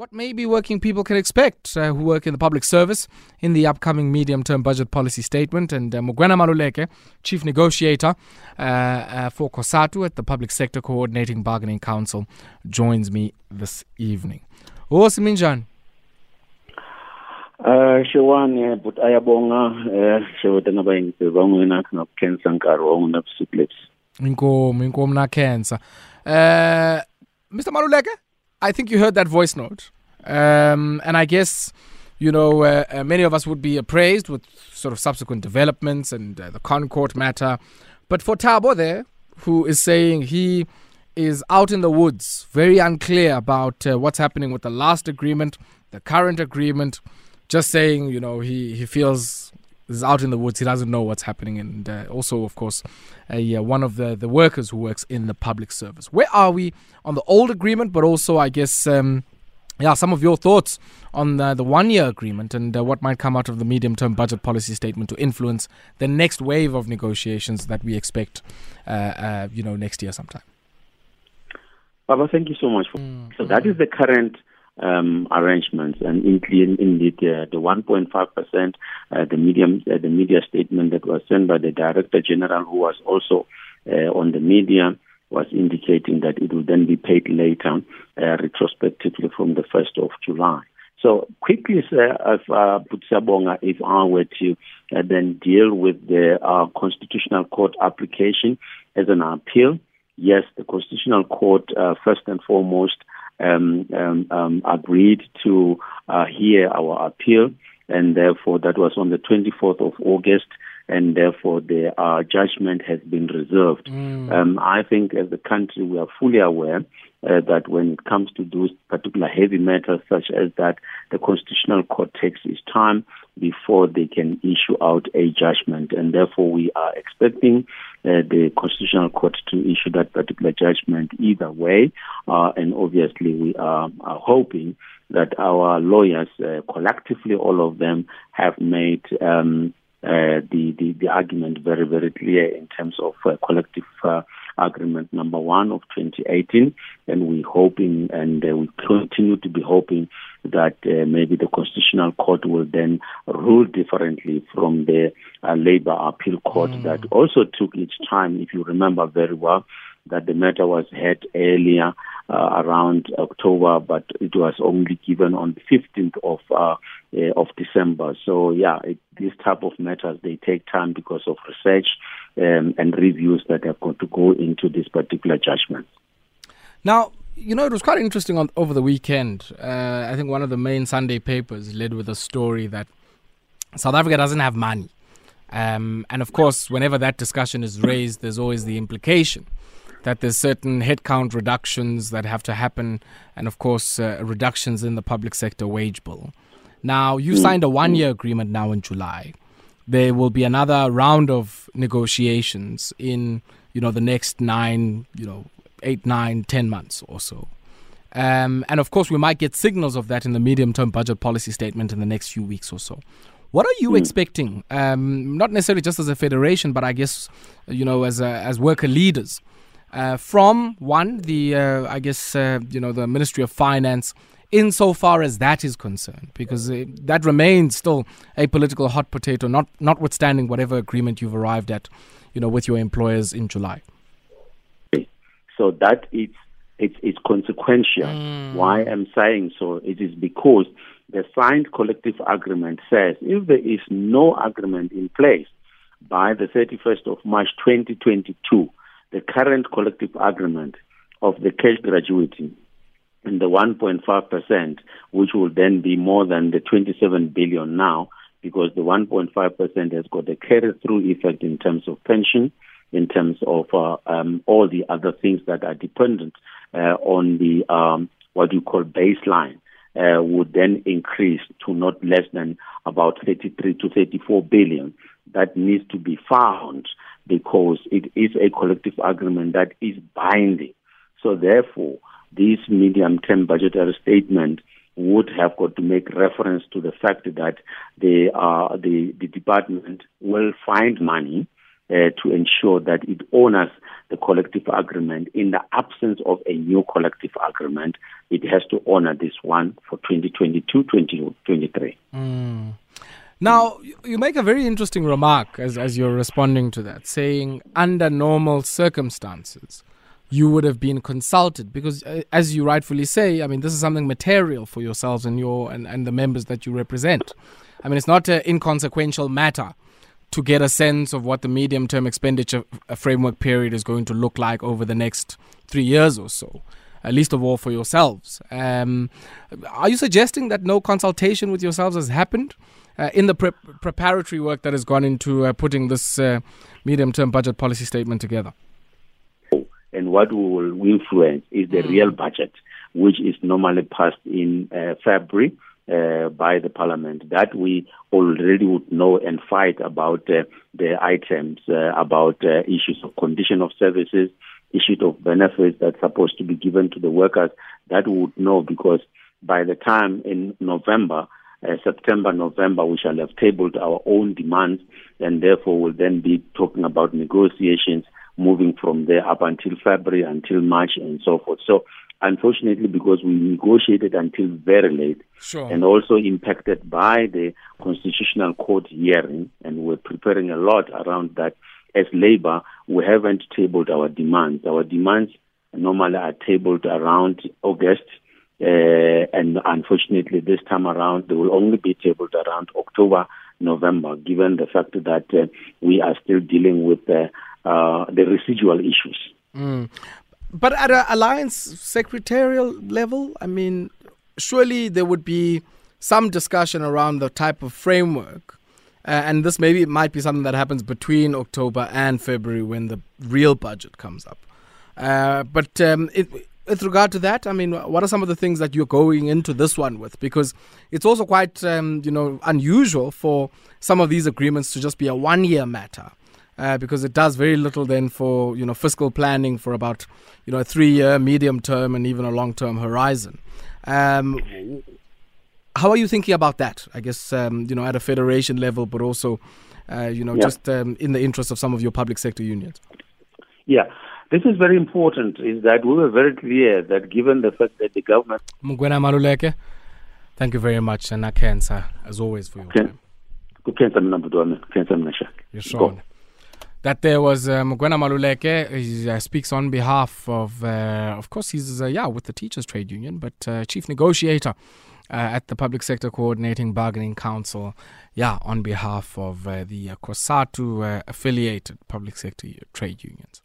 what maybe working people can expect uh, who work in the public service in the upcoming medium term budget policy statement. And uh, Mugwena Maluleke, Chief Negotiator uh, uh, for COSATU at the Public Sector Coordinating Bargaining Council, joins me this evening. Hosi Minjan. Uh, but ayabonga uh, sheweta nabayingisi van'wina na ku khensa nkarhi wa n'wina vusiku lebyi inkomo inkomo na cancer uh, mr maluleke i think you heard that voice note. Um, and i guess you know uh, uh, many of us would be appraised with sort of subsequent developments and uh, the ConCourt matter. But for Thabo there who is saying he is out in the woods very unclear about uh, what's happening with the last agreement the current agreement just saying, you know, he, he feels is out in the woods. He doesn't know what's happening. And uh, also, of course, uh, yeah, one of the, the workers who works in the public service. Where are we on the old agreement, but also, I guess, um, yeah, some of your thoughts on the, the one year agreement and uh, what might come out of the medium term budget policy statement to influence the next wave of negotiations that we expect, uh, uh, you know, next year sometime. Baba, thank you so much. For, mm. So that is the current um, arrangements, and in, indeed uh, the 1.5 percent, uh, the medium, uh, the media statement that was sent by the director general, who was also uh, on the media, was indicating that it will then be paid later, uh, retrospectively from the 1st of July. So quickly, sir, if uh, if I were to uh, then deal with the uh, Constitutional Court application as an appeal, yes, the Constitutional Court, uh, first and foremost, um, um, um, agreed to uh, hear our appeal, and therefore that was on the 24th of August, and therefore the uh, judgment has been reserved. Mm. Um, I think as a country we are fully aware uh, that when it comes to those particular heavy matters such as that, the Constitutional Court takes its time before they can issue out a judgment. And therefore, we are expecting uh, the Constitutional Court to issue that particular judgment either way. Uh, and obviously, we are, are, hoping that our lawyers, uh, collectively, all of them, have made um, uh, the, the, the argument very, very clear in terms of uh, collective uh, agreement number one of 2018. And we're hoping and uh, we continue to be hoping that uh, maybe the Constitutional Court will then rule differently from the uh, Labour Appeal Court mm. that also took its time, if you remember very well, that the matter was heard earlier uh, around October, but it was only given on the 15th of uh, uh, of December. So yeah, it, these type of matters they take time because of research um, and reviews that have got to go into this particular judgment. Now, you know, it was quite interesting on, over the weekend. Uh, I think one of the main Sunday papers led with a story that South Africa doesn't have money. Um, and of course, whenever that discussion is raised, there's always the implication that there's certain headcount reductions that have to happen, and of course, uh, reductions in the public sector wage bill. Now, you mm. signed a one year agreement now in July. There will be another round of negotiations in, you know, the next nine, you know, eight, nine, ten months or so. Um, and of course, we might get signals of that in the medium term budget policy statement in the next few weeks or so. What are you mm. expecting? Um, not necessarily just as a federation, but I guess, you know, as, a, as worker leaders uh, from one, the uh, I guess uh, you know the Ministry of Finance, insofar as that is concerned, because uh, that remains still a political hot potato, not notwithstanding whatever agreement you've arrived at, you know, with your employers in July. So that is it's, it's consequential. Mm. Why I'm saying so, it is because the signed collective agreement says if there is no agreement in place by the 31st of March 2022 the current collective agreement of the cash gratuity and the 1.5%, which will then be more than the 27 billion now, because the 1.5% has got a carry-through effect in terms of pension, in terms of uh, um, all the other things that are dependent uh, on the um, what you call baseline. Uh, would then increase to not less than about 33 to 34 billion that needs to be found because it is a collective agreement that is binding. So therefore, this medium-term budgetary statement would have got to make reference to the fact that the uh, the, the department will find money uh, to ensure that it honors the collective agreement. In the absence of a new collective agreement, it has to honor this one for 2022-2023. Mm. Now, you make a very interesting remark as, as you're responding to that, saying under normal circumstances, you would have been consulted because, uh, as you rightfully say, I mean, this is something material for yourselves and your and, and the members that you represent. I mean, it's not an inconsequential matter to get a sense of what the medium term expenditure framework period is going to look like over the next three years or so, at least of all for yourselves. Um, are you suggesting that no consultation with yourselves has happened uh, in the pre- preparatory work that has gone into uh, putting this uh, medium term budget policy statement together? And what will influence is the mm. real budget, which is normally passed in uh, February. Uh, by the parliament that we already would know and fight about uh, the items uh, about uh, issues of condition of services, issues of benefits that's supposed to be given to the workers. That we would know because by the time in November, uh, September, November, we shall have tabled our own demands, and therefore will then be talking about negotiations moving from there up until February, until March, and so forth. So, unfortunately, because we negotiated until very late, sure. and also impacted by the Constitutional Court hearing, and we're preparing a lot around that. As Labour, we haven't tabled our demands. Our demands normally are tabled around August. Uh, and unfortunately, this time around, they will only be tabled around October, November, given the fact that uh, we are still dealing with uh, uh, the residual issues. Mm. But at an alliance secretarial level, I mean, surely there would be some discussion around the type of framework. Uh, and this maybe might be something that happens between October and February when the real budget comes up. Uh, but um, it, with regard to that, I mean, what are some of the things that you're going into this one with? Because it's also quite, um, you know, unusual for some of these agreements to just be a one-year matter uh, because it does very little then for you know fiscal planning for about you know a three-year, medium-term, and even a long-term horizon. Um, how are you thinking about that? I guess um, you know at a federation level, but also uh, you know yeah. just um, in the interest of some of your public sector unions. Yeah. This is very important, is that we were very clear that given the fact that the government... Mugwena Maluleke, thank you very much, and Cancer, as always, for your time. You're sure that there was uh, Mugwena Maluleke. He uh, speaks on behalf of, uh, of course, he's uh, yeah with the teachers' trade union, but uh, chief negotiator uh, at the Public Sector Coordinating Bargaining Council. Yeah, on behalf of the COSATU affiliated public sector trade unions.